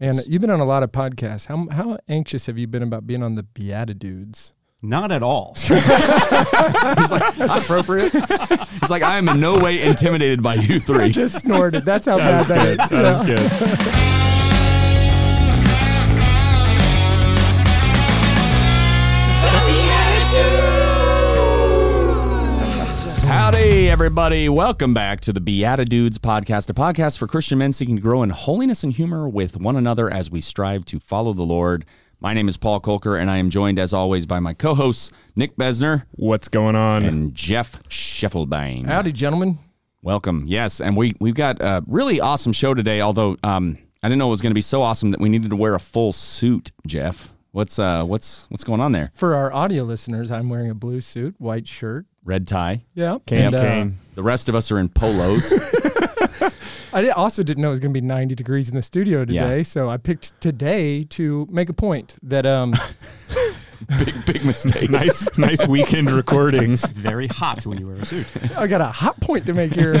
And you've been on a lot of podcasts. How how anxious have you been about being on the BeatiDudes? Not at all. He's like, That's appropriate. he's like, I am in no way intimidated by you three. Just snorted. That's how That bad was that good. is. That Yeah. was good. everybody. Welcome back to the BeatiDudes podcast, a podcast for Christian men seeking to grow in holiness and humor with one another as we strive to follow the Lord. My name is Paul Kolker, and I am joined, as always, by my co hosts, Nick Besner What's going on? and Jeff Scheffelbein. Howdy, gentlemen. Welcome. Yes, and we we've got a really awesome show today. Although um, I didn't know it was going to be so awesome that we needed to wear a full suit. Jeff, what's uh what's what's going on there? For our audio listeners, I'm wearing a blue suit, white shirt. Red tie. Yeah. Cane, And, uh, cane. The rest of us are in polos. I di- also didn't know it was going to be 90 degrees in the studio today, Yeah. so I picked today to make a point that um big big mistake. nice, nice weekend recording. Very hot when you wear a suit. I got a hot point to make here.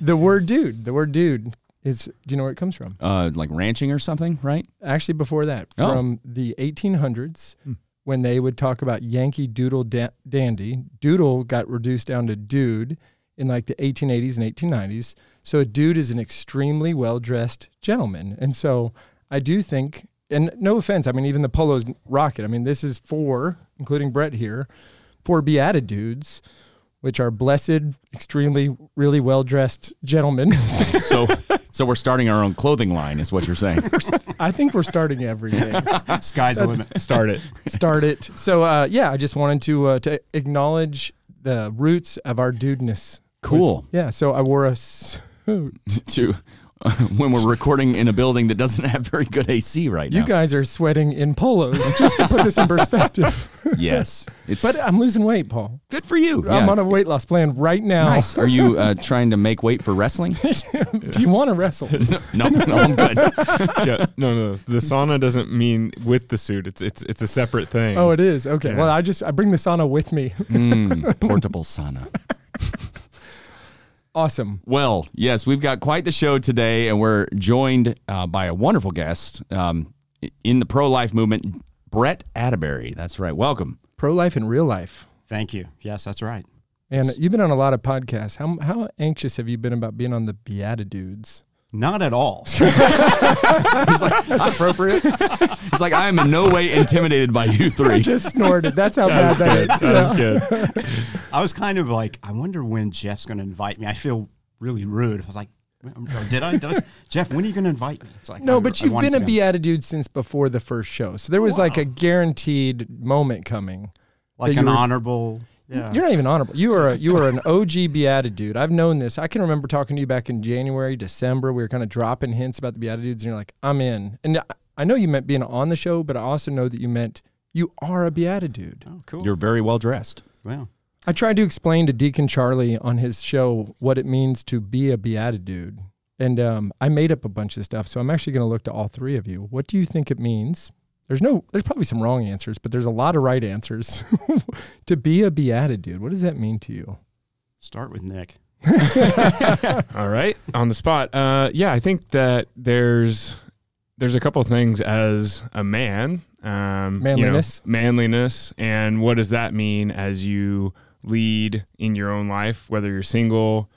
the word dude, the word dude is do you know where it comes from? Uh, like ranching or something, right? Actually before that, Oh. from the 1800s when they would talk about Yankee Doodle da- Dandy. Doodle got reduced down to dude in like the 1880s and 1890s. So a dude is an extremely well-dressed gentleman. And so I do think and no offense, I mean even the polos rocket. I mean this is for including Brett here, for BeatiDudes which are blessed, extremely, really well dressed gentlemen. So so we're starting our own clothing line, is what you're saying. I think we're starting everything. Sky's the limit. Start it. Start it. So, uh, yeah, I just wanted to uh, to acknowledge the roots of our dudeness. Cool. Yeah, so I wore a suit. to when we're recording in a building that doesn't have very good AC right now. You guys are sweating in polos, just to put this in perspective. yes, it's But I'm losing weight, Paul. good for you. I'm Yeah. on a weight loss plan right now. Nice. Are you uh, trying to make weight for wrestling? Do you want to wrestle? No, no, I'm good. Jo- no, no. The sauna doesn't mean with the suit. It's it's it's a separate thing. Oh, it is. Okay. Yeah. Well, I just I bring the sauna with me. Mm, portable sauna. Awesome. Well, yes, we've got quite the show today, and we're joined uh, by a wonderful guest um, in the pro life movement, Brett Attebery. That's right. Welcome. Pro life and real life. Thank you. Yes, that's right. And you've been on a lot of podcasts. How how anxious have you been about being on the BeatiDudes? Not at all. He's like, that's appropriate. He's like, I am in no way intimidated by you I three. just snorted. That's how that was bad that good. is. That Yeah. was good. I was kind of like, I wonder when Jeff's going to invite me. I feel really rude. I was like, did I? Did I? Jeff, when are you going to invite me? It's like, No, I- but you've been a BeatiDude since before the first show, so there was like a guaranteed moment coming. like an were- honorable. Yeah. You're not even honorable. You are a, you are an OG BeatiDude. I've known this. I can remember talking to you back in January, December. We were kind of dropping hints about the BeatiDudes, and you're like, "I'm in." And I- I know you meant being on the show, but I also know that you meant you are a BeatiDude. oh, cool. You're very well dressed. wow. I tried to explain to Deacon Charlie on his show what it means to be a BeatiDude. And um, I made up a bunch of stuff. So I'm actually going to look to all three of you. What do you think it means? There's no, there's probably some wrong answers, but there's a lot of right answers. to be a BeatiDude, what does that mean to you? Start with Nick. All right, on the spot. Uh, yeah, I think that there's there's a couple of things as a man. Um, you know, Manliness. manliness, and what does that mean as you lead in your own life, whether you're single,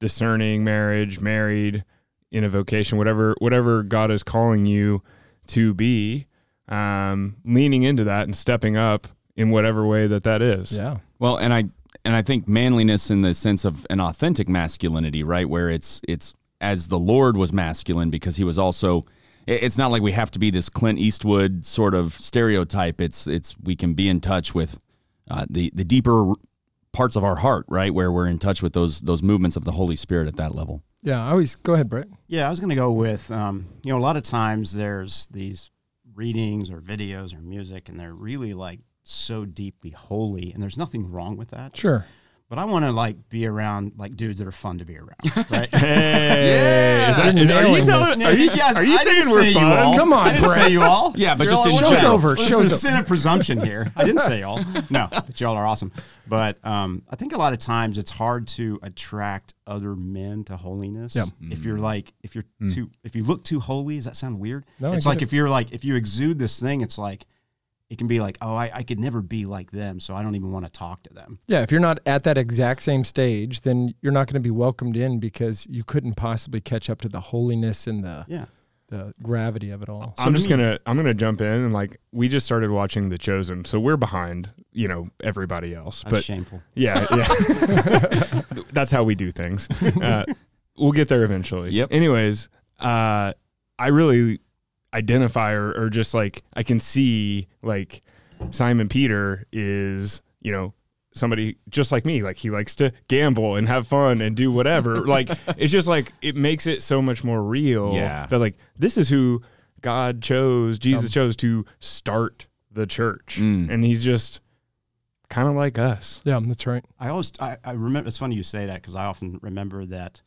discerning, marriage, married, in a vocation, whatever whatever God is calling you to be, um, leaning into that and stepping up in whatever way that that is. Yeah. Well, and I and I think manliness in the sense of an authentic masculinity, right? Where it's it's as the Lord was masculine because he was also it's not like we have to be this Clint Eastwood sort of stereotype. It's it's we can be in touch with uh, the the deeper parts of our heart, right? Where we're in touch with those those movements of the Holy Spirit at that level. Yeah. I always go ahead, Brett. Yeah, I was going to go with, um, you know, a lot of times there's these readings or videos or music, and they're really like so deeply holy, and there's nothing wrong with that. Sure. But I want to like be around like dudes that are fun to be around, right? Hey, is that, You're you telling? Are you, Yes, are you saying we're say fun? all. Come on, I didn't Brett. say you all. Yeah, but You're just all in Show's general. over. Show's there's a over. sin of presumption here. I didn't say y'all. No, but y'all are awesome. But um, I think a lot of times it's hard to attract other men to holiness. Yeah. If you're like, if you're too, if you look too holy, does that sound weird? No, it's like it. if you're like, if you exude this thing, it's like, it can be like, oh, I, I could never be like them, so I don't even want to talk to them. Yeah, if you're not at that exact same stage, then you're not going to be welcomed in because you couldn't possibly catch up to the holiness and the Yeah. the gravity of it all. So I'm just me- gonna I'm gonna jump in and like we just started watching The Chosen, so we're behind you know everybody else. That's But shameful. yeah, yeah, that's how we do things. Uh, we'll get there eventually. Yep. Anyways, uh, I really identify or, or just like I can see like Simon Peter is you know somebody just like me like he likes to gamble and have fun and do whatever like it's just like it makes it so much more real Yeah. that like this is who God chose Jesus chose to start the church Mm. and he's just kind of like us Yeah, that's right. I always, I, I remember, it's funny you say that because I often remember that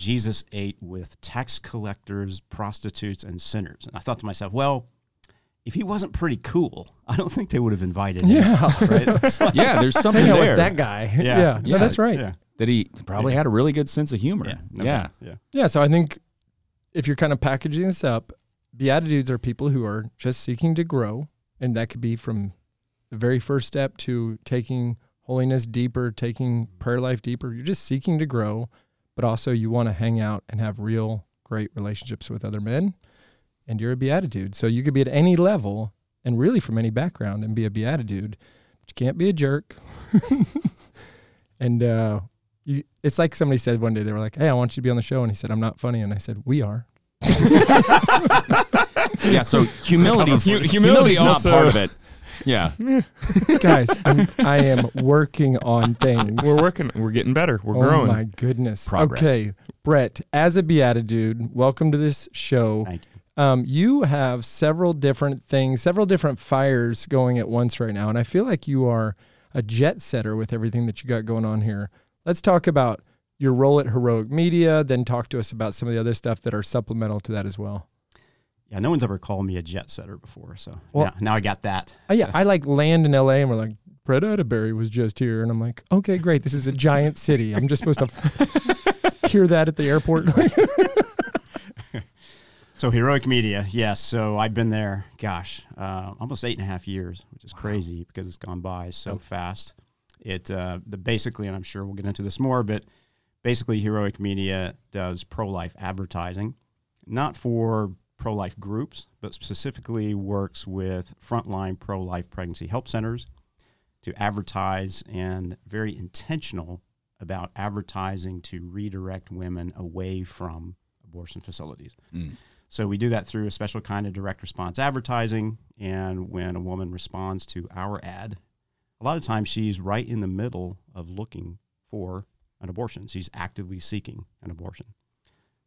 Jesus ate with tax collectors, prostitutes, and sinners. And I thought to myself, well, if he wasn't pretty cool, I don't think they would have invited him. Yeah. Right? It's like- Yeah, there's something there with that guy. Yeah, no, that's right. Yeah. that he probably had a really good sense of humor. Yeah. no yeah. Yeah. Yeah, so I think if you're kind of packaging this up, BeatiDudes are people who are just seeking to grow, and that could be from the very first step to taking holiness deeper, taking prayer life deeper. You're just seeking to grow, but also you want to hang out and have real great relationships with other men, and you're a BeatiDude. So you could be at any level and really from any background and be a BeatiDude, but you can't be a jerk. and uh you, it's like somebody said one day they were like, "Hey, I want you to be on the show," and he said, "I'm not funny," and I said, "We are." Yeah. So humility, Hu- humility humility is not also- part of it. Yeah. Guys, I'm, I am working on things. we're working we're getting better we're growing. oh growing my goodness. Progress. Okay, Brett, as a BeatiDude, welcome to this show. Thank you. Um, you have several different things, several different fires going at once right now, and I feel like you are a jet setter with everything that you got going on here. Let's talk about your role at Heroic Media, then talk to us about some of the other stuff that are supplemental to that as well. Yeah. No one's ever called me a jet setter before. So Well- yeah, now I got that. Uh, yeah, I like land in LA, and we're like, Brett Attebery was just here, and I'm like, okay, great. This is a giant city. I'm just supposed to hear that at the airport. So Heroic Media, yes. So I've been there, gosh, uh, almost eight and a half years, which is crazy because it's gone by so fast. It uh, the basically, and I'm sure we'll get into this more, but basically, Heroic Media does pro-life advertising, not for pro-life groups, but specifically works with frontline pro-life pregnancy help centers to advertise and very intentional about advertising to redirect women away from abortion facilities. Mm. So we do that through a special kind of direct response advertising. And when a woman responds to our ad, a lot of times she's right in the middle of looking for an abortion. She's actively seeking an abortion.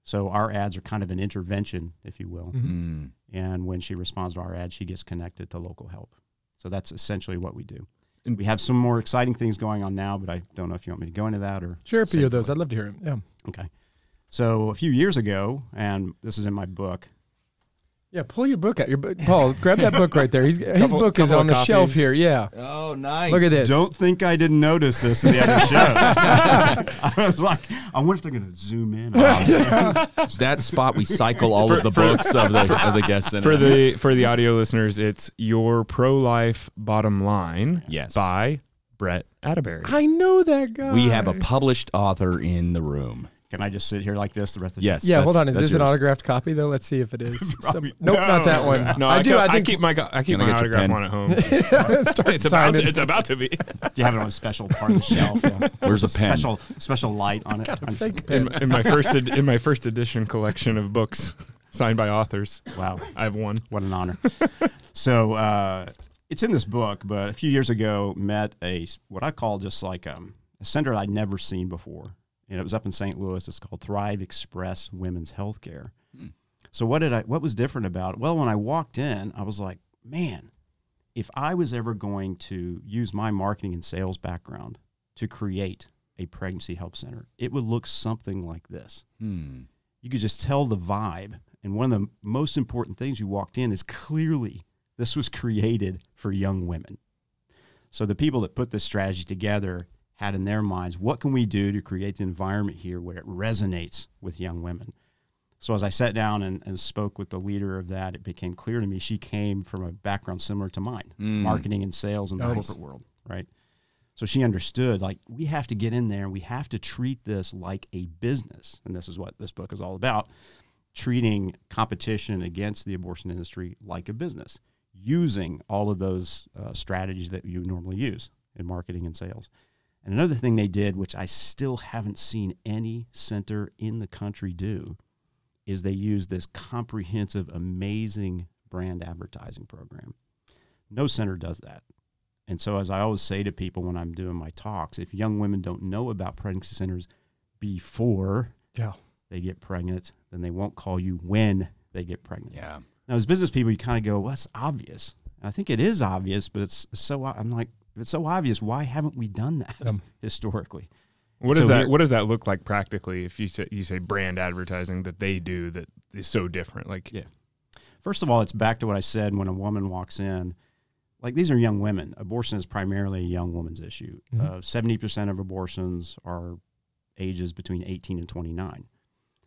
So our ads are kind of an intervention, if you will. Mm. And when she responds to our ad, she gets connected to local help. So that's essentially what we do. And- we have some more exciting things going on now, but I don't know if you want me to go into that or Share a few of those. for I'd love to hear it. Yeah. Okay. So a few years ago, and this is in my book. Yeah, pull your book out. Your book, Paul, grab that book right there. He's, his Couple- book is couple on of the shelf copies. here. Yeah. Oh, nice. Look at this. Don't think I didn't notice this in the other shows. I was like, I wonder if they're going to zoom in. on it. That spot we cycle all For- of the for- books of the of the guests in for it. the for the audio listeners it's your pro-life bottom line Yes. by brett attebery I know that guy. we have a published author in the room. Can I just sit here like this the rest of the Yes. Yeah, hold on. Is that's this an autographed copy though? Let's see if it is. Some, Probably- nope, not that one. no I, i, do. keep, I I, keep my I keep Can I my autograph one at home start it's about to, it's about to be Do you have it on a special part of the shelf? Yeah. Where's a pen? Special, special light on it. Got a I'm just- fake in, pen. in my first ed, in my first edition collection of books signed by authors Wow. i have one What an honor. so uh, it's in this book, but a few years ago, met a what I call just like um, a center I'd never seen before, and it was up in St. Louis. It's called Thrive Express Women's Healthcare. Hmm. So what did I? What was different about it? Well, when I walked in, I was like, man, if I was ever going to use my marketing and sales background to create a pregnancy help center, it would look something like this. Hmm. You could just tell the vibe. And one of the most important things you walked in is clearly this was created for young women. So the people that put this strategy together had in their minds, what can we do to create the environment here where it resonates with young women? So as I sat down and, and spoke with the leader of that, it became clear to me she came from a background similar to mine, Mm. marketing and sales in the corporate world, right? So she understood like we have to get in there and we have to treat this like a business. And this is what this book is all about treating competition against the abortion industry like a business, using all of those uh, strategies that you normally use in marketing and sales. And another thing they did, which I still haven't seen any center in the country do, is they use this comprehensive, amazing brand advertising program. No center does that. And so, as I always say to people when I'm doing my talks, if young women don't know about pregnancy centers before Yeah. they get pregnant, then they won't call you when they get pregnant. Yeah. Now, as business people, you kind of go, well, that's obvious. And I think it is obvious, but it's so, I'm like, if it's so obvious, why haven't we done that Um, historically? What does So that What does that look like practically? If you say you say brand advertising that they do that is so different, like Yeah. First of all, it's back to what I said when a woman walks in. Like these are young women. Abortion is primarily a young woman's issue. Mhm. Uh, 70% of abortions are ages between 18 and 29.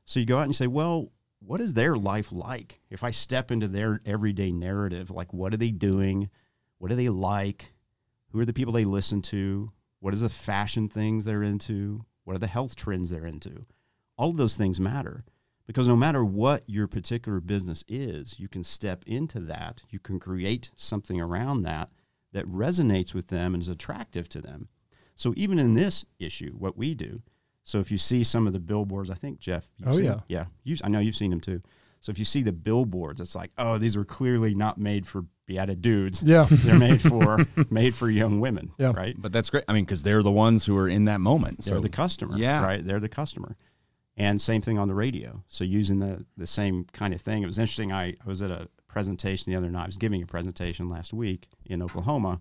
So you go out and you say, well, what is their life like? If I step into their everyday narrative, like what are they doing? What do they like? Who are the people they listen to? What is the fashion things they're into? What are the health trends they're into? All of those things matter because no matter what your particular business is, you can step into that. You can create something around that that resonates with them and is attractive to them. So even in this issue, what we do. So if you see some of the billboards, I think Jeff. Oh, yeah. yeah. You, I know you've seen them too. So if you see the billboards, it's like, oh, these are clearly not made for BeatiDudes. Yeah. They're made for made for young women. Yeah. Right. But that's great. I mean, because they're the ones who are in that moment. They're the customer. Yeah. Right. They're the customer. And same thing on the radio. So using the the same kind of thing. It was interesting. I, I was at a presentation the other night. I was giving a presentation last week in Oklahoma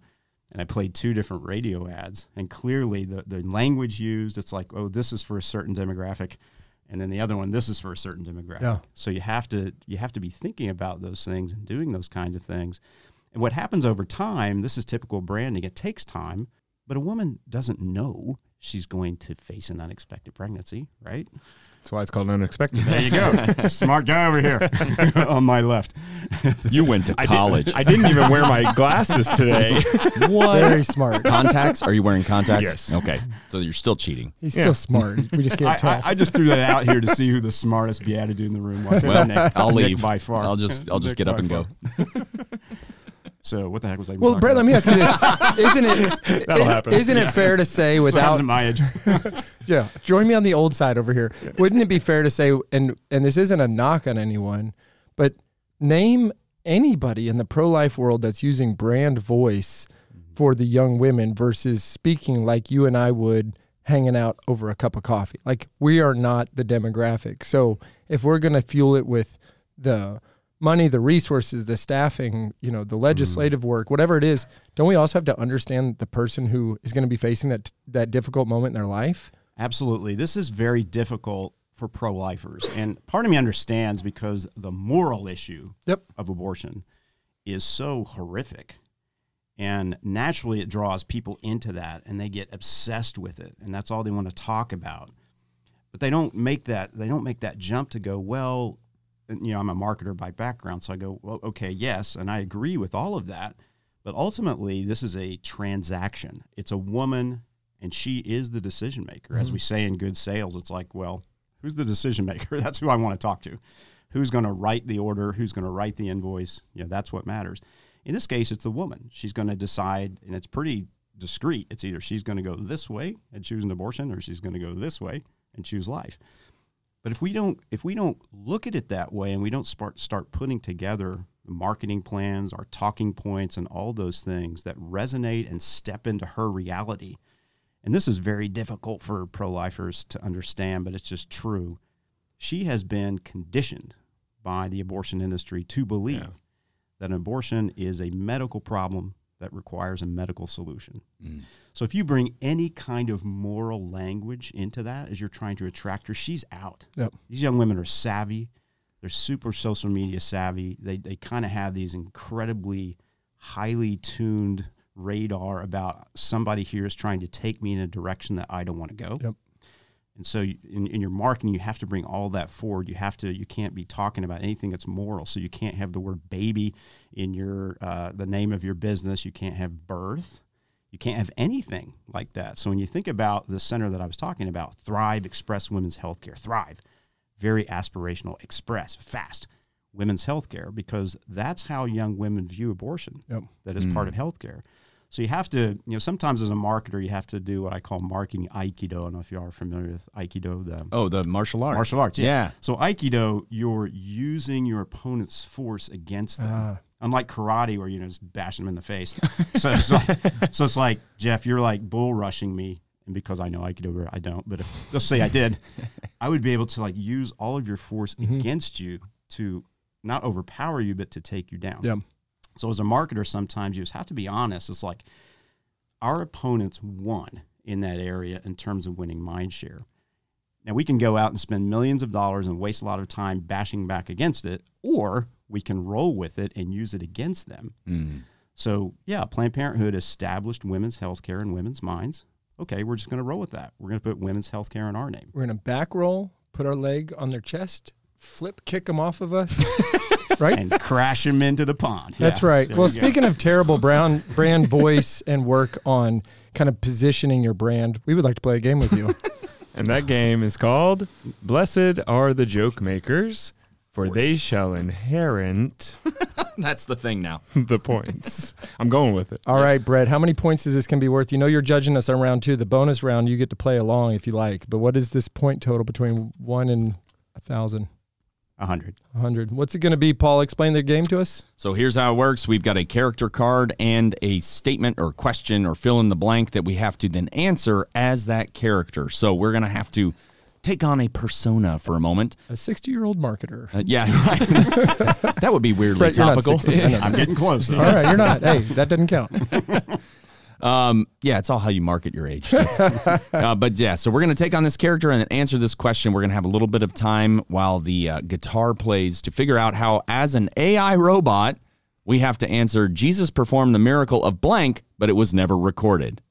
and I played two different radio ads. And clearly the, the language used, it's like, oh, this is for a certain demographic. And then the other one, this is for a certain demographic. Yeah. So you have to you have to be thinking about those things and doing those kinds of things. And what happens over time, this is typical branding. It takes time, but a woman doesn't know she's going to face an unexpected pregnancy, right? That's why it's called unexpected. There you go. Smart guy over here on my left. you went to I college. Didn't, I didn't even wear my glasses today. Very smart. contacts? Are you wearing contacts? Yes. Okay. So you're still cheating. He's Yeah. still smart. We just can't I. I, I just threw that out here to see who the smartest BeatiDude in the room was. Well, Nick, I'll Nick leave. by far. I'll just I'll just Nick get up by and go. So what the heck was I? well, Brett, let me ask you this: Isn't it? That'll happen. Isn't it fair to say That's what happens without my age. Yeah, join me on the old side over here. Wouldn't it be fair to say, and and this isn't a knock on anyone, but name anybody in the pro life world that's using brand voice mm-hmm. for the young women versus speaking like you and I would hanging out over a cup of coffee. Like we are not the demographic. So if we're going to fuel it with the money, the resources, the staffing, you know, the legislative mm. work, whatever it is, don't we also have to understand the person who is going to be facing that that difficult moment in their life? Absolutely. This is very difficult for pro lifers. And part of me understands because the moral issue Yep. of abortion is so horrific. And naturally, it draws people into that and they get obsessed with it. And that's all they want to talk about. But they don't make that, they don't make that jump to go, well, you know, I'm a marketer by background. So I go, well, okay, yes. And I agree with all of that. But ultimately, this is a transaction. It's a woman and she is the decision maker. As we mm-hmm. say in good sales, it's like, well, who's the decision maker? That's who I want to talk to. Who's going to write the order? Who's going to write the invoice? You know, that's what matters. In this case, it's the woman. She's going to decide, and it's pretty discreet. It's either she's going to go this way and choose an abortion, or she's going to go this way and choose life. But if we don't, if we don't look at it that way, and we don't start start putting together the marketing plans, our talking points, and all those things that resonate and step into her reality, and this is very difficult for pro-lifers to understand, but it's just true. She has been conditioned by the abortion industry to believe Yeah. that an abortion is a medical problem that requires a medical solution. Mm. So if you bring any kind of moral language into that as you're trying to attract her, she's out. Yep. These young women are savvy. They're super social media savvy. They, they kind of have these incredibly highly tuned radar about somebody here is trying to take me in a direction that I don't want to go. Yep. And so in, in your marketing, you have to bring all that forward. You have to, you can't be talking about anything that's moral. So you can't have the word baby in your, uh, the name of your business. You can't have birth. You can't have anything like that. So when you think about the center that I was talking about, Thrive Express Women's Healthcare, Thrive, very aspirational, express, fast women's healthcare, because that's how young women view abortion. Yep. That is part of healthcare. So you have to, you know, sometimes as a marketer, you have to do what I call marketing aikido. I don't know if you are familiar with aikido, the Oh, the martial arts. martial arts. Yeah. So aikido, you're using your opponent's force against them. Ah. Unlike karate, where you know just bashing them in the face. so, it's like, so it's like Jeff, you're like bull rushing me, and because I know aikido, I don't. But if let's say I did, I would be able to like use all of your force against you to not overpower you, but to take you down. Yeah. So as a marketer, sometimes you just have to be honest. It's like our opponents won in that area in terms of winning mind share. Now we can go out and spend millions of dollars and waste a lot of time bashing back against it, or we can roll with it and use it against them. Mm. So yeah, Planned Parenthood established women's health care in women's minds. Okay, we're just going to roll with that. We're going to put women's health care in our name. We're gonna back roll, put our leg on their chest, flip kick them off of us. right. and crash them into the pond. That's Yeah, right. there Well, you go. speaking of terrible brown brand voice and work on kind of positioning your brand, we would like to play a game with you. And that game is called Blessed Are the Joke Makers, for they shall inherit That's the thing now. the points. I'm going with it. All right, Brett, how many points is this going to be worth? You know you're judging us on round two. The bonus round, you get to play along if you like. But what is this point total between one and a thousand? A hundred. A hundred. What's it going to be, Paul? Explain the game to us. So here's how it works. We've got a character card and a statement or question or fill in the blank that we have to then answer as that character. So we're going to have to take on a persona for a moment. A 60 year old marketer. Uh, yeah, right. that would be weirdly Brett, topical. 60. I know I'm getting close. All right, you're not. Hey, that doesn't count. Um, yeah, it's all how you market your age. Uh, but yeah, so we're going to take on this character and answer this question. We're going to have a little bit of time while the uh, guitar plays to figure out how, as an AI robot, we have to answer Jesus performed the miracle of blank, but it was never recorded.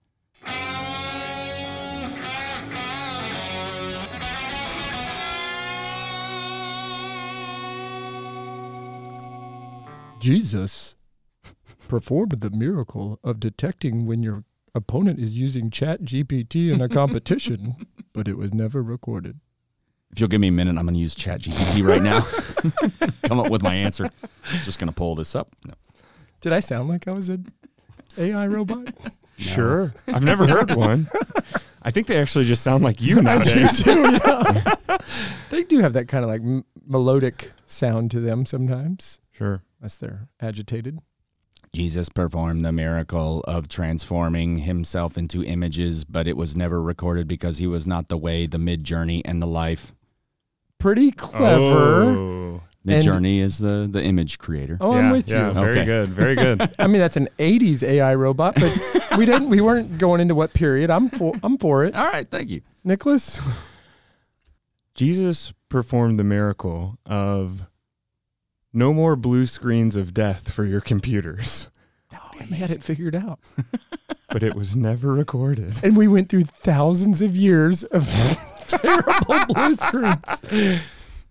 Jesus performed the miracle of detecting when your opponent is using Chat GPT in a competition, but it was never recorded. If you'll give me a minute, I'm going to use ChatGPT right now. Come up with my answer. Just going to pull this up. No. Did I sound like I was an AI robot? Sure. I've never heard one. I think they actually just sound like you I do nowadays. too. yeah. they do have that kind of like m- melodic sound to them sometimes, Sure. unless they're agitated. Jesus performed the miracle of transforming himself into images, but it was never recorded because he was not the way, the mid journey, and the life. Pretty clever. Oh. Mid journey is the the image creator. Oh, yeah, I'm with yeah, you. Very Okay. good. Very good. I mean, that's an '80s AI robot, but we didn't. We weren't going into what period. I'm for. I'm for it. All right, thank you. Nicholas. Jesus performed the miracle of no more blue screens of death for your computers, Oh, he had it figured out, but it was never recorded. and we went through thousands of years of terrible blue screens.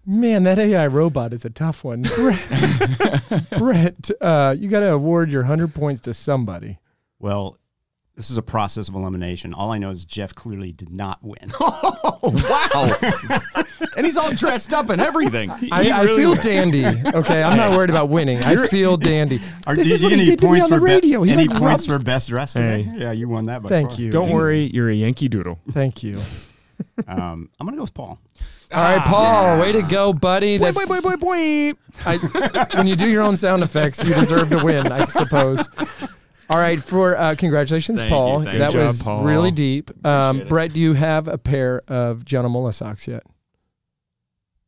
Man, that AI robot is a tough one. Brett, Brett uh, you got to award your hundred points to somebody. Well, this is a process of elimination. All I know is Jeff clearly did not win. Oh wow! and he's all dressed up and everything. I, I feel dandy. Okay, I'm not worried about winning. I feel dandy. Are, This do is what he any did to me points on the for be- radio. He, any like, points rubs- for best dressed today? Hey. Yeah, you won that. By Thank far. you. Don't worry, you're a Yankee Doodle. Thank you. Um, I'm gonna go with Paul. All right, Paul, way to go, buddy. That's, Boing, boing, boing, boing. I, when you do your own sound effects, you deserve to win, I suppose. All right, for uh, congratulations, Thank Paul. you, thank that you. Good was job, Paul. really deep. Um, Appreciate it. Brett, do you have a pair of Gianna Molla socks yet?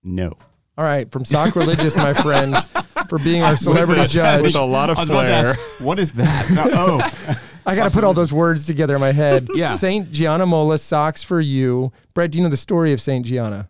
No. All right, from Sock Religious, my friend, for being our celebrity with, judge. with a lot of I was about to flair. ask, what is that? No, oh, I got to put all those words together in my head. Yeah. Saint Gianna Molla socks for you. Brett, do you know the story of Saint Gianna?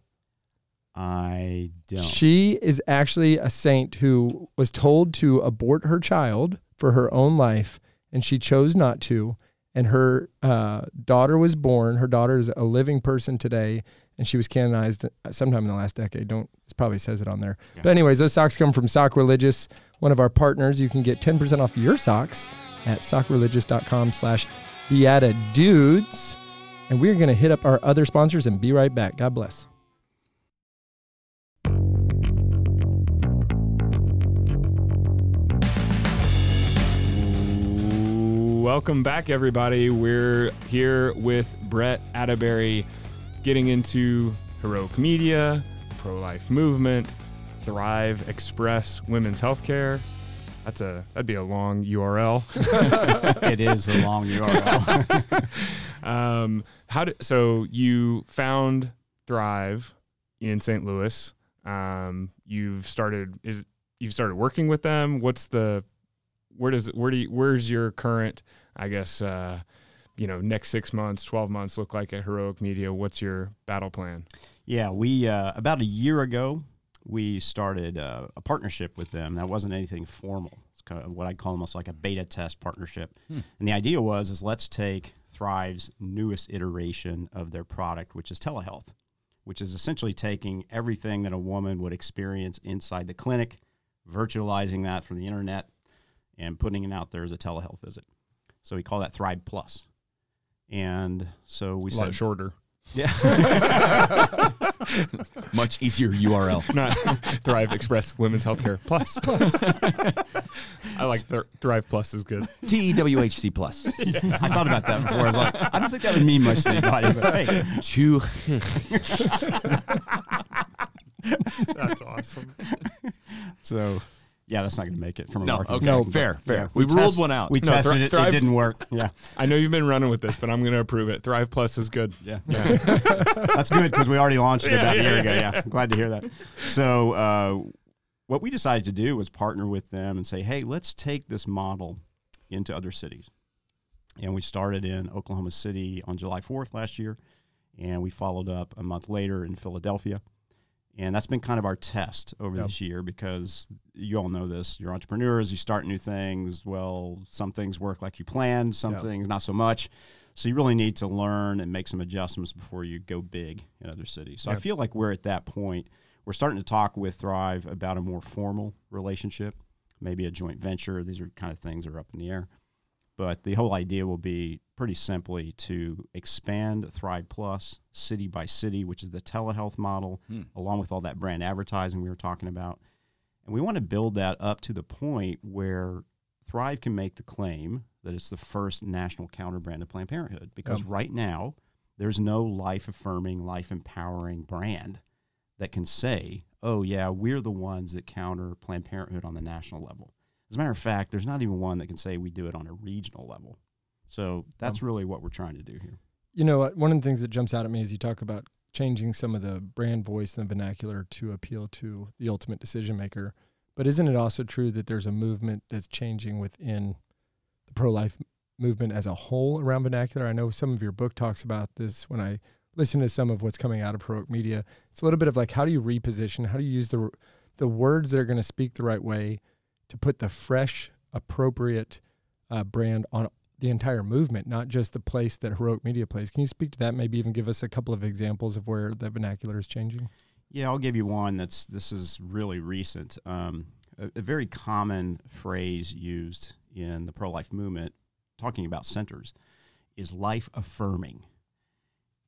I don't. She is actually a saint who was told to abort her child for her own life, and she chose not to. And her uh, daughter was born. Her daughter is a living person today, and she was canonized sometime in the last decade. Don't it probably says it on there. Yeah. But anyways, those socks come from Sock Religious, one of our partners. You can get ten percent off your socks at sockreligious.com/slash beata dudes. And we're going to hit up our other sponsors and be right back. God bless. Welcome back, everybody. We're here with Brett Attebery getting into heroic media, pro life movement, Thrive Express Women's Healthcare. That's a that'd be a long URL. it is a long URL. um, how did so you found Thrive in St. Louis? Um, you've started is you've started working with them. What's the where does where do you, where's your current I guess uh, you know next six months, twelve months look like at Heroic Media? What's your battle plan? yeah, we uh, about a year ago we started uh, a partnership with them. That wasn't anything formal. It's kind of what I'd call almost like a beta test partnership. And the idea was is let's take Thrive's newest iteration of their product, which is telehealth, which is essentially taking everything that a woman would experience inside the clinic, virtualizing that from the internet, and putting it out there as a telehealth visit. So we call that Thrive Plus. And so we A lot said, shorter, yeah. Much easier URL. not Thrive Express Women's Healthcare Plus. Plus, I like Thr- Thrive Plus is good. T E W H C plus. I thought about that before. I was like, I don't think that would mean much to anybody, but hey, Two. That's awesome. so yeah, that's not going to make it from a market. No, marketing okay, standpoint, fair, fair. yeah, We ruled test- one out. We No, tested Thri- it; Thrive- it didn't work. Yeah, I know you've been running with this, but I'm going to approve it. Thrive Plus is good. yeah, Yeah. that's good because we already launched it Yeah, about a year ago. yeah. Yeah, I'm glad to hear that. So uh, what we decided to do was partner with them and say, hey, let's take this model into other cities. And we started in Oklahoma City on July 4th last year, and we followed up a month later in Philadelphia. And that's been kind of our test over Yep. this year because you all know this. You're entrepreneurs, you start new things. Well, some things work like you planned, some Yep. things not so much. So you really need to learn and make some adjustments before you go big in other cities. So I feel like we're at that point. We're starting to talk with Thrive about a more formal relationship, maybe a joint venture. These are kind of things that are up in the air. But the whole idea will be pretty simply to expand Thrive Plus city by city, which is the telehealth model, Hmm. along with all that brand advertising we were talking about. And we want to build that up to the point where Thrive can make the claim that it's the first national counter brand of Planned Parenthood. Because Yep. right now, there's no life affirming, life empowering brand that can say, oh, yeah, we're the ones that counter Planned Parenthood on the national level. As a matter of fact, there's not even one that can say we do it on a regional level. So that's um, really what we're trying to do here. You know, one of the things that jumps out at me is you talk about changing some of the brand voice and the vernacular to appeal to the ultimate decision maker. But isn't it also true that there's a movement that's changing within the pro life movement as a whole around vernacular? I know some of your book talks about this when I listen to some of what's coming out of heroic media. It's a little bit of like how do you reposition? How do you use the the words that are going to speak the right way to put the fresh, appropriate uh, brand on the entire movement, not just the place that heroic media plays. Can you speak to that? Maybe even give us a couple of examples of where the vernacular is changing. Yeah, I'll give you one that's this is really recent. Um, a, a very common phrase used in the pro life movement, talking about centers, is life affirming.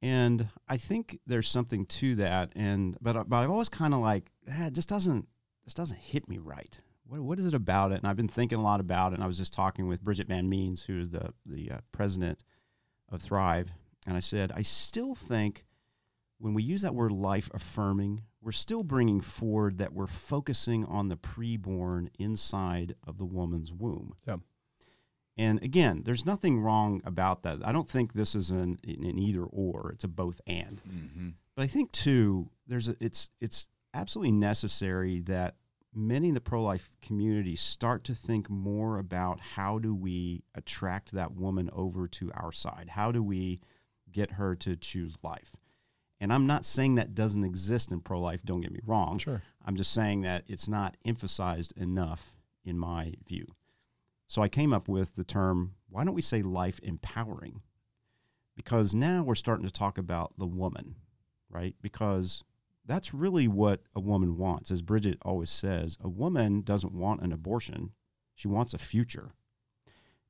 And I think there's something to that. And but but I've always kind of like ah, it just doesn't this doesn't hit me right. What what is it about it? And I've been thinking a lot about it. And I was just talking with Bridget Van Means, who is the the uh, president of Thrive, and I said I still think when we use that word life affirming, we're still bringing forward that we're focusing on the preborn inside of the woman's womb. Yep. And again, there's nothing wrong about that. I don't think this is an, an either or. It's a both and. Mm-hmm. But I think too, there's a, it's it's absolutely necessary that many in the pro life community start to think more about how do we attract that woman over to our side? How do we get her to choose life? And I'm not saying that doesn't exist in pro life, don't get me wrong. Sure. I'm just saying that it's not emphasized enough in my view. So I came up with the term why don't we say life empowering? Because now we're starting to talk about the woman, right? Because that's really what a woman wants. As Bridget always says, a woman doesn't want an abortion, she wants a future.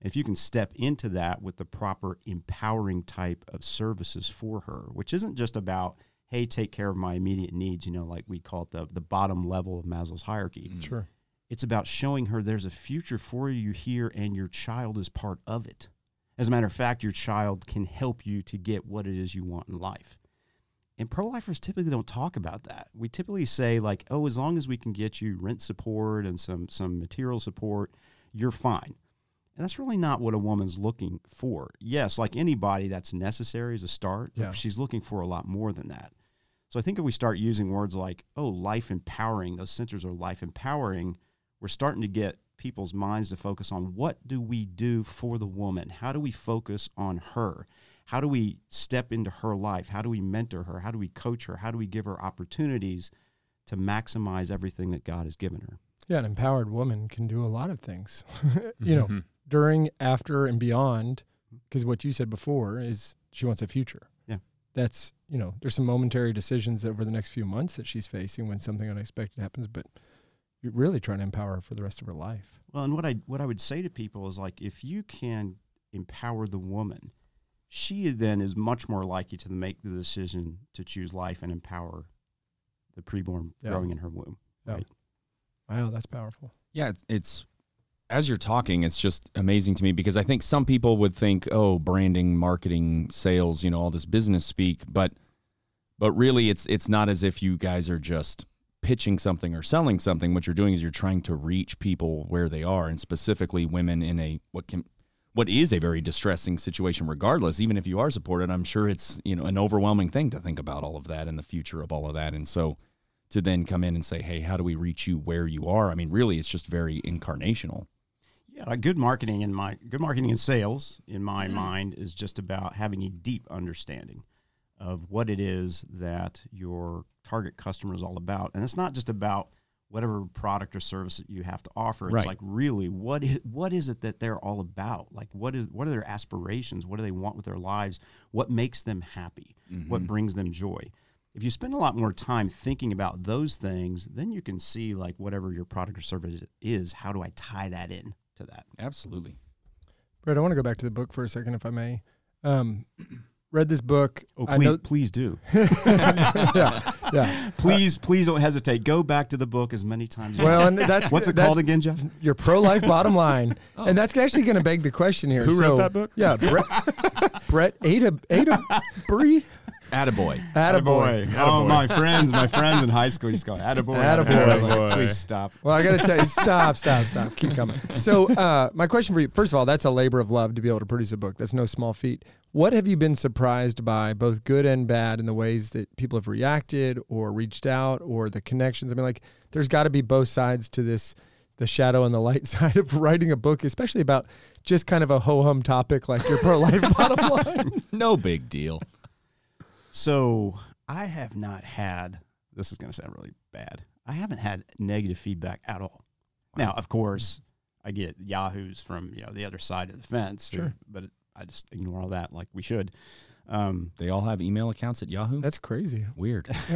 If you can step into that with the proper empowering type of services for her, which isn't just about, hey, take care of my immediate needs, you know, like we call it the, the bottom level of Maslow's hierarchy. Mm. Sure. It's about showing her there's a future for you here and your child is part of it. As a matter of fact, your child can help you to get what it is you want in life. And pro lifers typically don't talk about that. We typically say, like, oh, as long as we can get you rent support and some, some material support, you're fine. And that's really not what a woman's looking for. Yes, like anybody, that's necessary as a start. Yeah. She's looking for a lot more than that. So I think if we start using words like, oh, life empowering, those centers are life empowering, we're starting to get people's minds to focus on what do we do for the woman? How do we focus on her? How do we step into her life? How do we mentor her? How do we coach her? How do we give her opportunities to maximize everything that God has given her? Yeah, an empowered woman can do a lot of things. you know, Mhm. during, after, and beyond, because what you said before is she wants a future. Yeah. That's, you know, there's some momentary decisions over the next few months that she's facing when something unexpected happens, but you're really trying to empower her for the rest of her life. Well, and what I what I would say to people is like if you can empower the woman, she then is much more likely to make the decision to choose life and empower the preborn Yeah. growing in her womb. Yeah. Right. Wow, that's powerful. Yeah, it's, it's as you're talking, it's just amazing to me because I think some people would think, oh, branding, marketing, sales, you know, all this business speak, but but really it's it's not as if you guys are just pitching something or selling something. What you're doing is you're trying to reach people where they are and specifically women in a what can what is a very distressing situation regardless even if you are supported i'm sure it's you know an overwhelming thing to think about all of that and the future of all of that. And so to then come in and say hey how do we reach you where you are? I mean really it's just very incarnational. Yeah, good marketing in my good marketing and sales in my mind is just about having a deep understanding of what it is that your target customer is all about, and it's not just about whatever product or service that you have to offer. It's Right. like really what is, what is it that they're all about? Like what is what are their aspirations? What do they want with their lives? What makes them happy? What brings them joy? If you spend a lot more time thinking about those things, then you can see like whatever your product or service is, how do I tie that in to that? absolutely Brett, I want to go back to the book for a second, if I may. Um, read this book. Oh, I please, know, please do. yeah, yeah. Please, please don't hesitate. Go back to the book as many times. as Well, and that's what's it that- called again, Jeff? Your pro life bottom line, and that's actually going to beg the question here. Who so, wrote that book? Yeah, Brett, Brett Ada Ada Bree, attaboy Attaboy. Oh, my friends, my friends in high school used to go, attaboy. Attaboy. Attaboy. Please stop. Well, I got to tell you, stop, stop, stop. Keep coming. So, uh, my question for you first of all, that's a labor of love to be able to produce a book. That's no small feat. What have you been surprised by, both good and bad, in the ways that people have reacted or reached out or the connections? I mean, like, there's got to be both sides to this the shadow and the light side of writing a book, especially about just kind of a ho hum topic like your pro life bottom line. no big deal So I have not had. This is going to sound really bad. I haven't had negative feedback at all. Now, of course, I get yahoos from you know the other side of the fence. who- Sure. but I just ignore all that like we should. Um, they all have email accounts at yahoo That's crazy. weird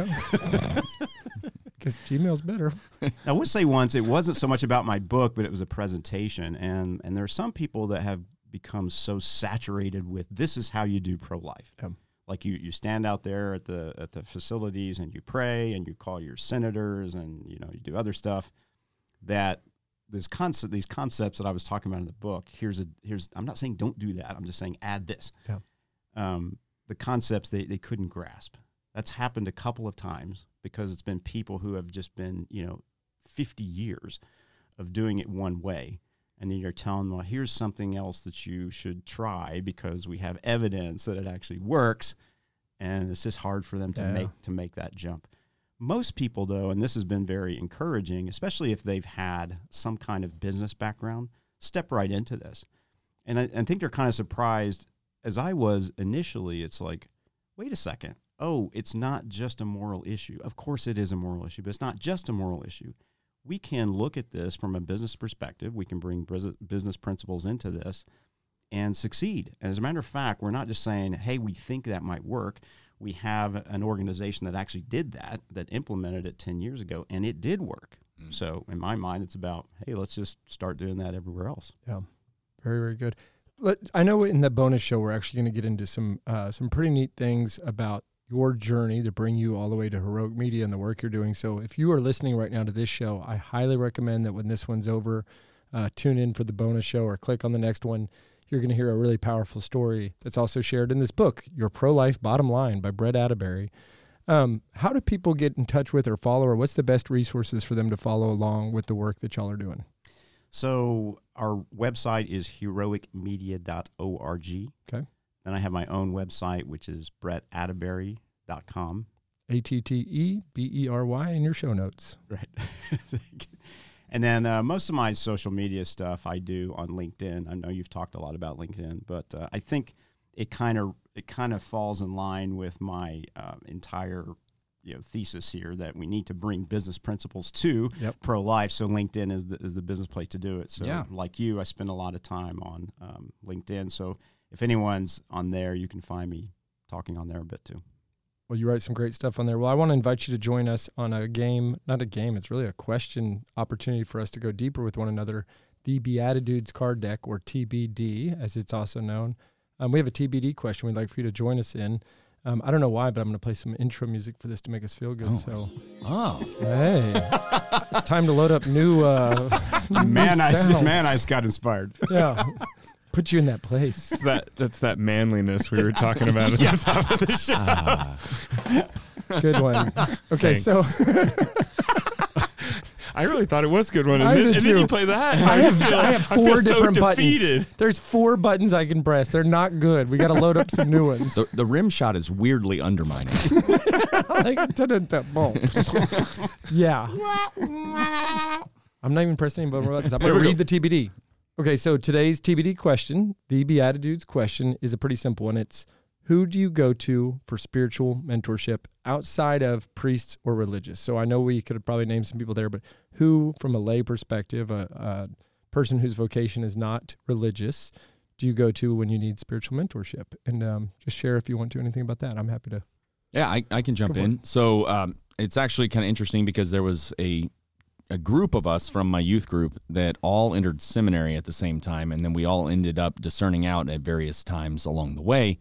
Because Gmail's better. I would say once it wasn't so much about my book, but it was a presentation, and and there are some people that have become so saturated with this is how you do pro life. Yeah. Like you, you stand out there at the at the facilities and you pray and you call your senators and you know you do other stuff. That this concept, these concepts that I was talking about in the book. Here's a here's. I'm not saying don't do that. I'm just saying add this. Yeah. Um, the concepts they they couldn't grasp. That's happened a couple of times because it's been people who have just been you know 50 years of doing it one way. And then you're telling them, well, here's something else that you should try because we have evidence that it actually works. And it's just hard for them to Yeah. make to make that jump. Most people, though, and this has been very encouraging, especially if they've had some kind of business background, step right into this. And I, I think they're kind of surprised, as I was initially. It's like, wait a second. Oh, it's not just a moral issue. Of course, it is a moral issue, but it's not just a moral issue. We can look at this from a business perspective. We can bring business principles into this and succeed. And as a matter of fact, we're not just saying, hey, we think that might work. We have an organization that actually did that, that implemented it 10 years ago, and it did work. Mm. So in my mind, it's about, hey, let's just start doing that everywhere else. Yeah, very very good. Let, I know in the bonus show we're actually going to get into some uh, some pretty neat things about your journey to bring you all the way to heroic media and the work you're doing. So if you are listening right now to this show, I highly recommend that when this one's over, uh, tune in for the bonus show or click on the next one. You're going to hear a really powerful story that's also shared in this book, Your Pro Life Bottom Line by Brett Attebery. Um, how do people get in touch with or follow, or what's the best resources for them to follow along with the work that y'all are doing? So our website is heroicmedia.org. Okay. Then I have my own website, which is brettattebery.com. A T T E B E R Y in your show notes. Right. and then uh, most of my social media stuff I do on LinkedIn. I know you've talked a lot about LinkedIn, but uh, I think it kind of it kind of falls in line with my uh, entire you know thesis here that we need to bring business principles to Yep. pro life. So LinkedIn is the, is the business place to do it. So Yeah. like you, I spend a lot of time on um, LinkedIn. So if anyone's on there, you can find me talking on there a bit too. Well, you write some great stuff on there. Well, I want to invite you to join us on a game, not a game, it's really a question opportunity for us to go deeper with one another. The BeatiDudes card deck, or TBD, as it's also known. Um, we have a TBD question we'd like for you to join us in. Um, I don't know why, but I'm going to play some intro music for this to make us feel good. Oh. So, Oh, hey, it's time to load up new. Uh, new man, I man, I just got inspired. yeah, put you in that place. It's that that's that manliness we were talking about at the top of the show. Ah. Good one. Okay, so I really thought it was a good one, and, I then, did and then you play that. and I have, feel- I have I feel four so different defeated. buttons. There's four buttons I can press. They're not good. We got to load up some new ones. the, the rim shot is weirdly undermining. like, ta-da-da, boom. yeah. I'm not even pressing any buttons. I'm going to read the TBD. Okay, so today's TBD question, the BeatiDudes question, is a pretty simple one. It's who do you go to for spiritual mentorship outside of priests or religious? So I know we could probably name some people there, but who, from a lay perspective, a, a person whose vocation is not religious, do you go to when you need spiritual mentorship? And um, just share if you want to anything about that. I'm happy to. Yeah, I, I can jump in. So um, it's actually kind of interesting because there was a a group of us from my youth group that all entered seminary at the same time, and then we all ended up discerning out at various times along the way.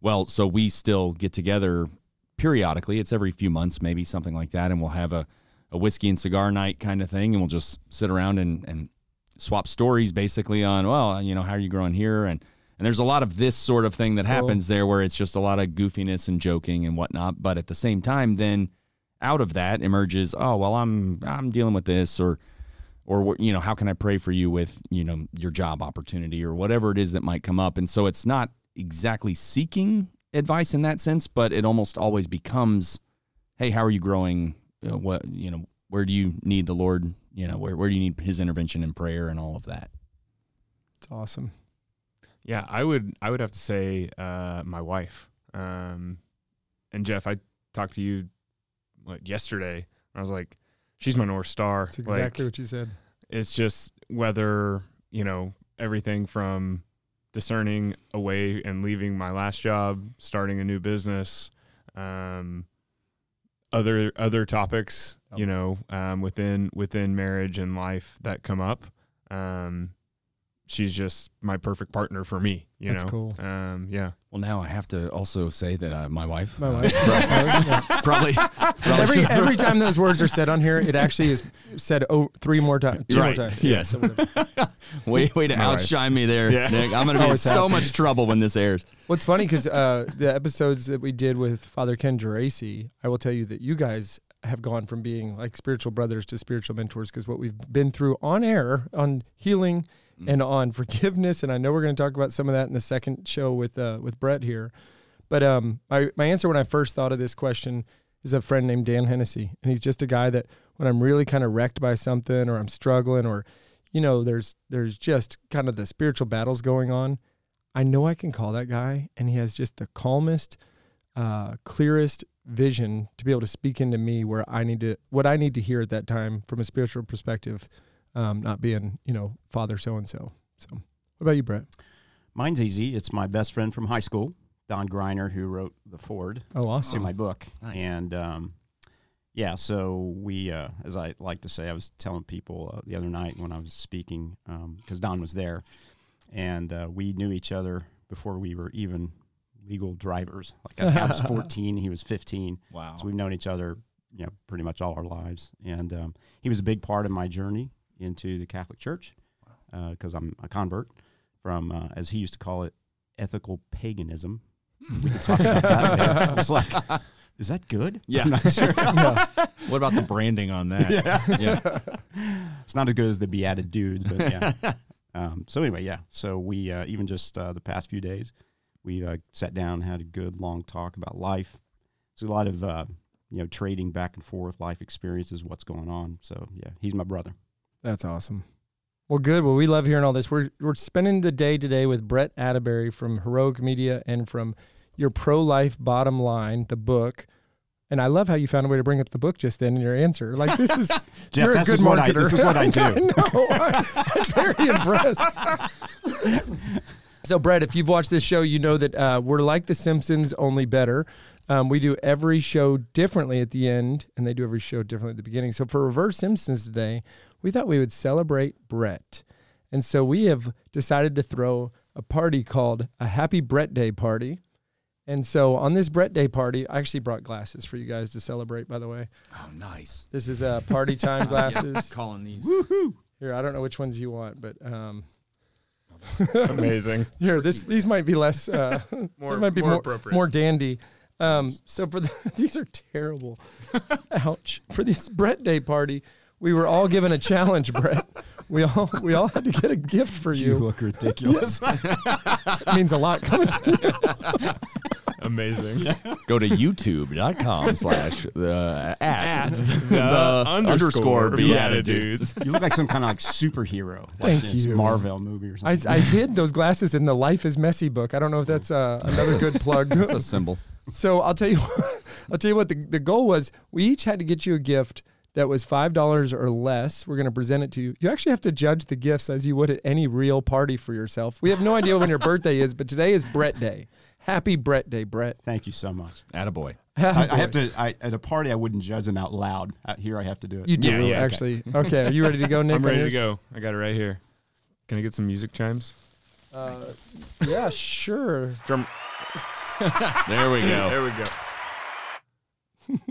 Well, so we still get together periodically. It's every few months, maybe something like that, and we'll have a, a whiskey and cigar night kind of thing, and we'll just sit around and, and swap stories basically on, well, you know, how are you growing here? And and there's a lot of this sort of thing that Cool. happens there where it's just a lot of goofiness and joking and whatnot. But at the same time, then out of that emerges, oh well, I'm I'm dealing with this, or or you know, how can I pray for you with you know your job opportunity or whatever it is that might come up. And so it's not exactly seeking advice in that sense, but it almost always becomes, hey, how are you growing? You know, what you know, where do you need the Lord? You know, where where do you need His intervention in prayer and all of that? It's awesome. Yeah, I would I would have to say uh, my wife. Um, and Jeff, I talked to you what yesterday. I was like, she's my north star. That's exactly like, what you said. it's just whether you know everything from discerning away and leaving my last job, starting a new business, um, other other topics, you know, um, within within marriage and life that come up. Um, she's just my perfect partner for me. You That's know, cool. Um, yeah, Well, now I have to also say that uh, my wife, My uh, wife. Yeah. probably, probably every every time those words are said on here, it actually is said oh, three more times. Two Right. more times. Yes. So whatever. way way to My wife. outshine me there, Yeah. Nick. I'm going to be in so much trouble when this airs. What's funny because uh, the episodes that we did with Father Ken Geraci, I will tell you that you guys have gone from being like spiritual brothers to spiritual mentors because what we've been through on air on healing Mm. and on forgiveness, and I know we're going to talk about some of that in the second show with uh, with Brett here. But um, my my answer when I first thought of this question is a friend named Dan Hennessy, and he's just a guy that when I'm really kind of wrecked by something or I'm struggling or you know there's there's just kind of the spiritual battles going on, I know I can call that guy, and he has just the calmest, uh, clearest vision to be able to speak into me where I need to what I need to hear at that time from a spiritual perspective, um, not being you know father so and so. So, what about you, Brett? Mine's easy. It's my best friend from high school, Don Griner, who wrote the foreword Oh, to awesome. my book. Nice. And um, yeah, so we, uh, as I like to say, I was telling people uh, the other night when I was speaking, because Don was there, and uh, we knew each other before we were even legal drivers. Like I, I was 14, he was 15. Wow. So we've known each other, you know, pretty much all our lives. And um, he was a big part of my journey into the Catholic Church because I'm a convert from, uh, as he used to call it, ethical paganism. We could talk about that. later. I was like, is that good? Yeah. I'm not sure. what about the branding on that? yeah. yeah. it's not as good as the BeatiDudes, but yeah. um, so anyway, yeah. So we uh, even just uh, the past few days, we uh, sat down, had a good long talk about life. It's a lot of uh, you know trading back and forth, life experiences, what's going on. So yeah, he's my brother. That's awesome. Well, good. Well, we love hearing all this. We're we're spending the day today with Brett Attebery from Heroic Media and from your pro life bottom line, the book. And I love how you found a way to bring up the book just then in your answer. Like this is Jeff, you're a this good is what I- this is what I do. I know. I, am very impressed. so, Brett, if you've watched this show, you know that uh, we're like The Simpsons, only better. Um, we do every show differently at the end, and they do every show differently at the beginning. So, for Reverse Simpsons today, we thought we would celebrate Brett. And so we have decided to throw a party called a Happy Brett Day party. And so on this Brett Day party, I actually brought glasses for you guys to celebrate, by the way. Oh, nice. This is uh, party time glasses. Calling these. Woohoo. Here, I don't know which ones you want, but um, Amazing. here, this these might be less. Uh, More, might be more, more, appropriate. more dandy. Um, so for the, these are terrible. Ouch! For this Brett Day party, we were all given a challenge, Brett. We all we all had to get a gift for you. You look ridiculous. It means a lot coming from you. Amazing. Go to youtube.com slash uh, at, At the, underscore underscore BeatiDudes. BeatiDudes. you look like some kind of like superhero. Like Thank this you. Marvel movie or I, something. I hid those glasses in the Life is Messy book. I don't know if that's uh, another good plug. That's a symbol. So I'll tell you, what, I'll tell you what the, the goal was. We each had to get you a gift that was five dollars or less. We're going to present it to you. You actually have to judge the gifts as you would at any real party for yourself. We have no idea when your birthday is, but today is Brett Day. Happy Brett Day, Brett. Thank you so much. Attaboy. I, I have to. I, at a party, I wouldn't judge them out loud. Out here, I have to do it. You do Yeah, yeah, actually. Okay. are you ready to go, Nick? I'm ready to go. I got it right here. Can I get some music chimes? Uh, yeah, sure. Drum. There we go. There we go.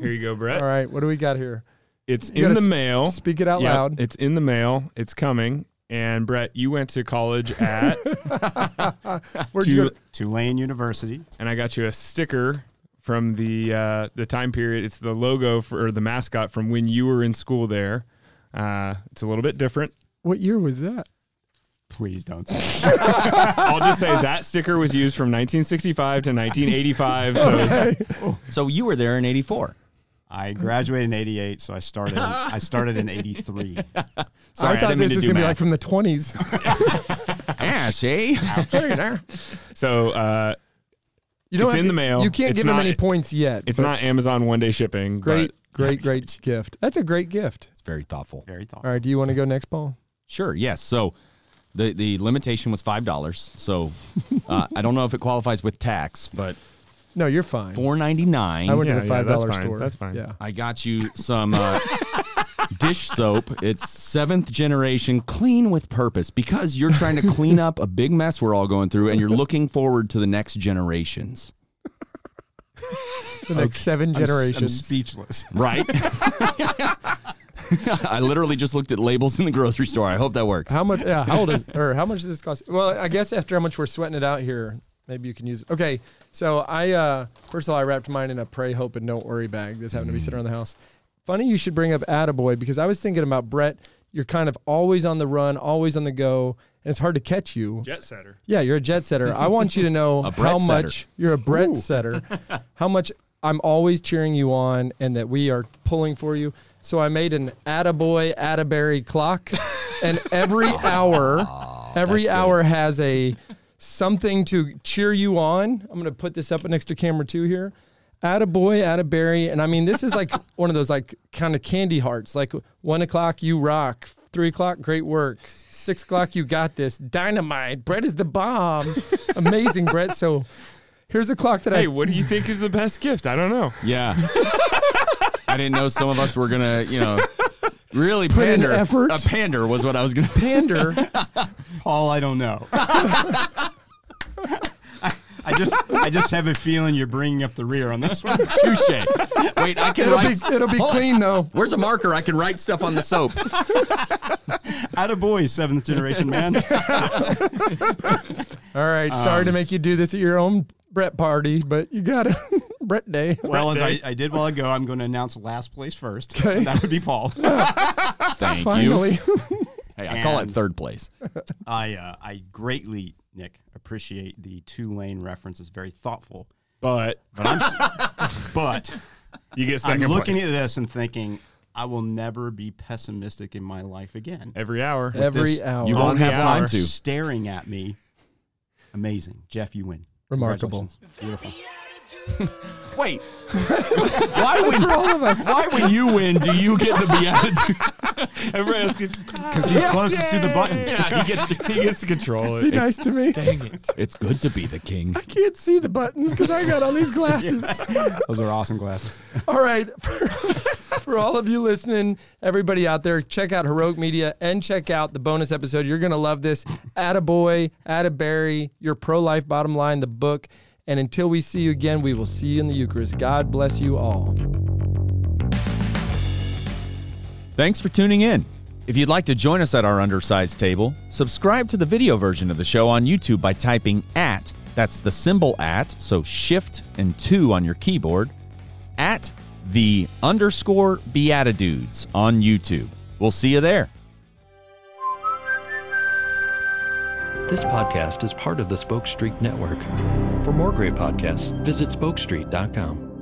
Here you go, Brett. All right. What do we got here? It's You in gotta the sp- mail. Speak it out Yep, loud. It's in the mail. It's coming. And Brett, you went to college at, Where'd you go? to- Tulane University. and I got you a sticker from the uh, the time period. It's the logo for or the mascot from when you were in school there. Uh, it's a little bit different. What year was that? Please don't say. that. I'll just say that sticker was used from 1965 to 1985. So it's- So you were there in 84. I graduated in '88, so I started. I started in '83. Sorry, I I, thought didn't this to was gonna be like from the twenties. ah, see? so uh, You don't It's have in the mail. You can't It's give him any points yet. it's not Amazon one day shipping. great, great, great gift. That's a great gift. It's very thoughtful. Very thoughtful. All right, do you want to go next, Paul? Sure. Yes. So the the limitation was five dollars. So uh, I don't know if it qualifies with tax, but No, you're fine. four ninety nine. I went Yeah, to the yeah, five that's dollar fine. store. That's fine. Yeah. I got you some uh, dish soap. It's seventh generation, clean with purpose, because you're trying to clean up a big mess we're all going through, and you're looking forward to the next generations. The next seven I'm s- I'm generations. speechless. Right? I literally just looked at labels in the grocery store. I hope that works. how much? Yeah. How old is or how much does this cost? Well, I guess after how much we're sweating it out here, maybe you can use. it. Okay. So I uh first of all I wrapped mine in a pray, hope, and don't worry bag. This happened to be sitting around the house. Funny you should bring up Attaboy because I was thinking about Brett. You're kind of always on the run, always on the go, and it's hard to catch you. Jet setter. Yeah, you're a jet setter. I want you to know A Brett how setter. much you're a Brett setter. How much I'm always cheering you on and that we are pulling for you. So I made an Attaboy Attaberry clock, and every hour, every hour has a something to cheer you on. I'm going to put this up next to camera two here. Add a boy, add a Attaberry, and I mean this is like one of those like kind of candy hearts. Like one o'clock, you rock. Three o'clock, great work. Six o'clock, you got this. Dynamite. Brett is the bomb. Amazing, Brett. So here's a clock that Hey, I what do you think is the best gift? I don't know. Yeah. I didn't know some of us were gonna, you know, really Put in pander. effort. A pander was what I was gonna. pander. Paul, I don't know. I, I just I just have a feeling you're bringing up the rear on this one. Touche. Wait, I can It'll write. be, it'll be Hold on. clean though. Where's a marker? I can write stuff on the soap. Out of boys, seventh generation man. All right. Sorry to make you do this at your own Brett party, but you got it. Brett Day. Well, as I, I did while ago, I'm going to announce last place first. Okay. That would be Paul. Thank you. Hey, I call it third place. I uh, I greatly, Nick, appreciate the Tulane reference. It's very thoughtful. But But I'm but you get second. I'm looking place at this and thinking I will never be pessimistic in my life again. every hour. Every this- hour. You won't have time to. Staring at me. Amazing. Jeff, you win. Remarkable. Beautiful. Wait. why when For all of us. why when you win do you get the BeatiDude? Everybody else gets, Because he's closest to the button. yeah, he gets to he gets to control it. Be it. nice to me. Dang it! It's good to be the king. I can't see the buttons because I got all these glasses. Those are awesome glasses. All right. For, for all of you listening, everybody out there, check out Heroic Media and check out the bonus episode. You're going to love this. Attaboy, Attaberry, Your Pro Life Bottom Line, the book. And until we see you again, we will see you in the Eucharist. God bless you all. Thanks for tuning in. If you'd like to join us at our undersized table, subscribe to the video version of the show on YouTube by typing at, that's the symbol at, so shift and two on your keyboard, at the underscore BeatiDudes on YouTube. We'll see you there. This podcast is part of the Spoke Street Network. For more great podcasts, visit spokestreet.com.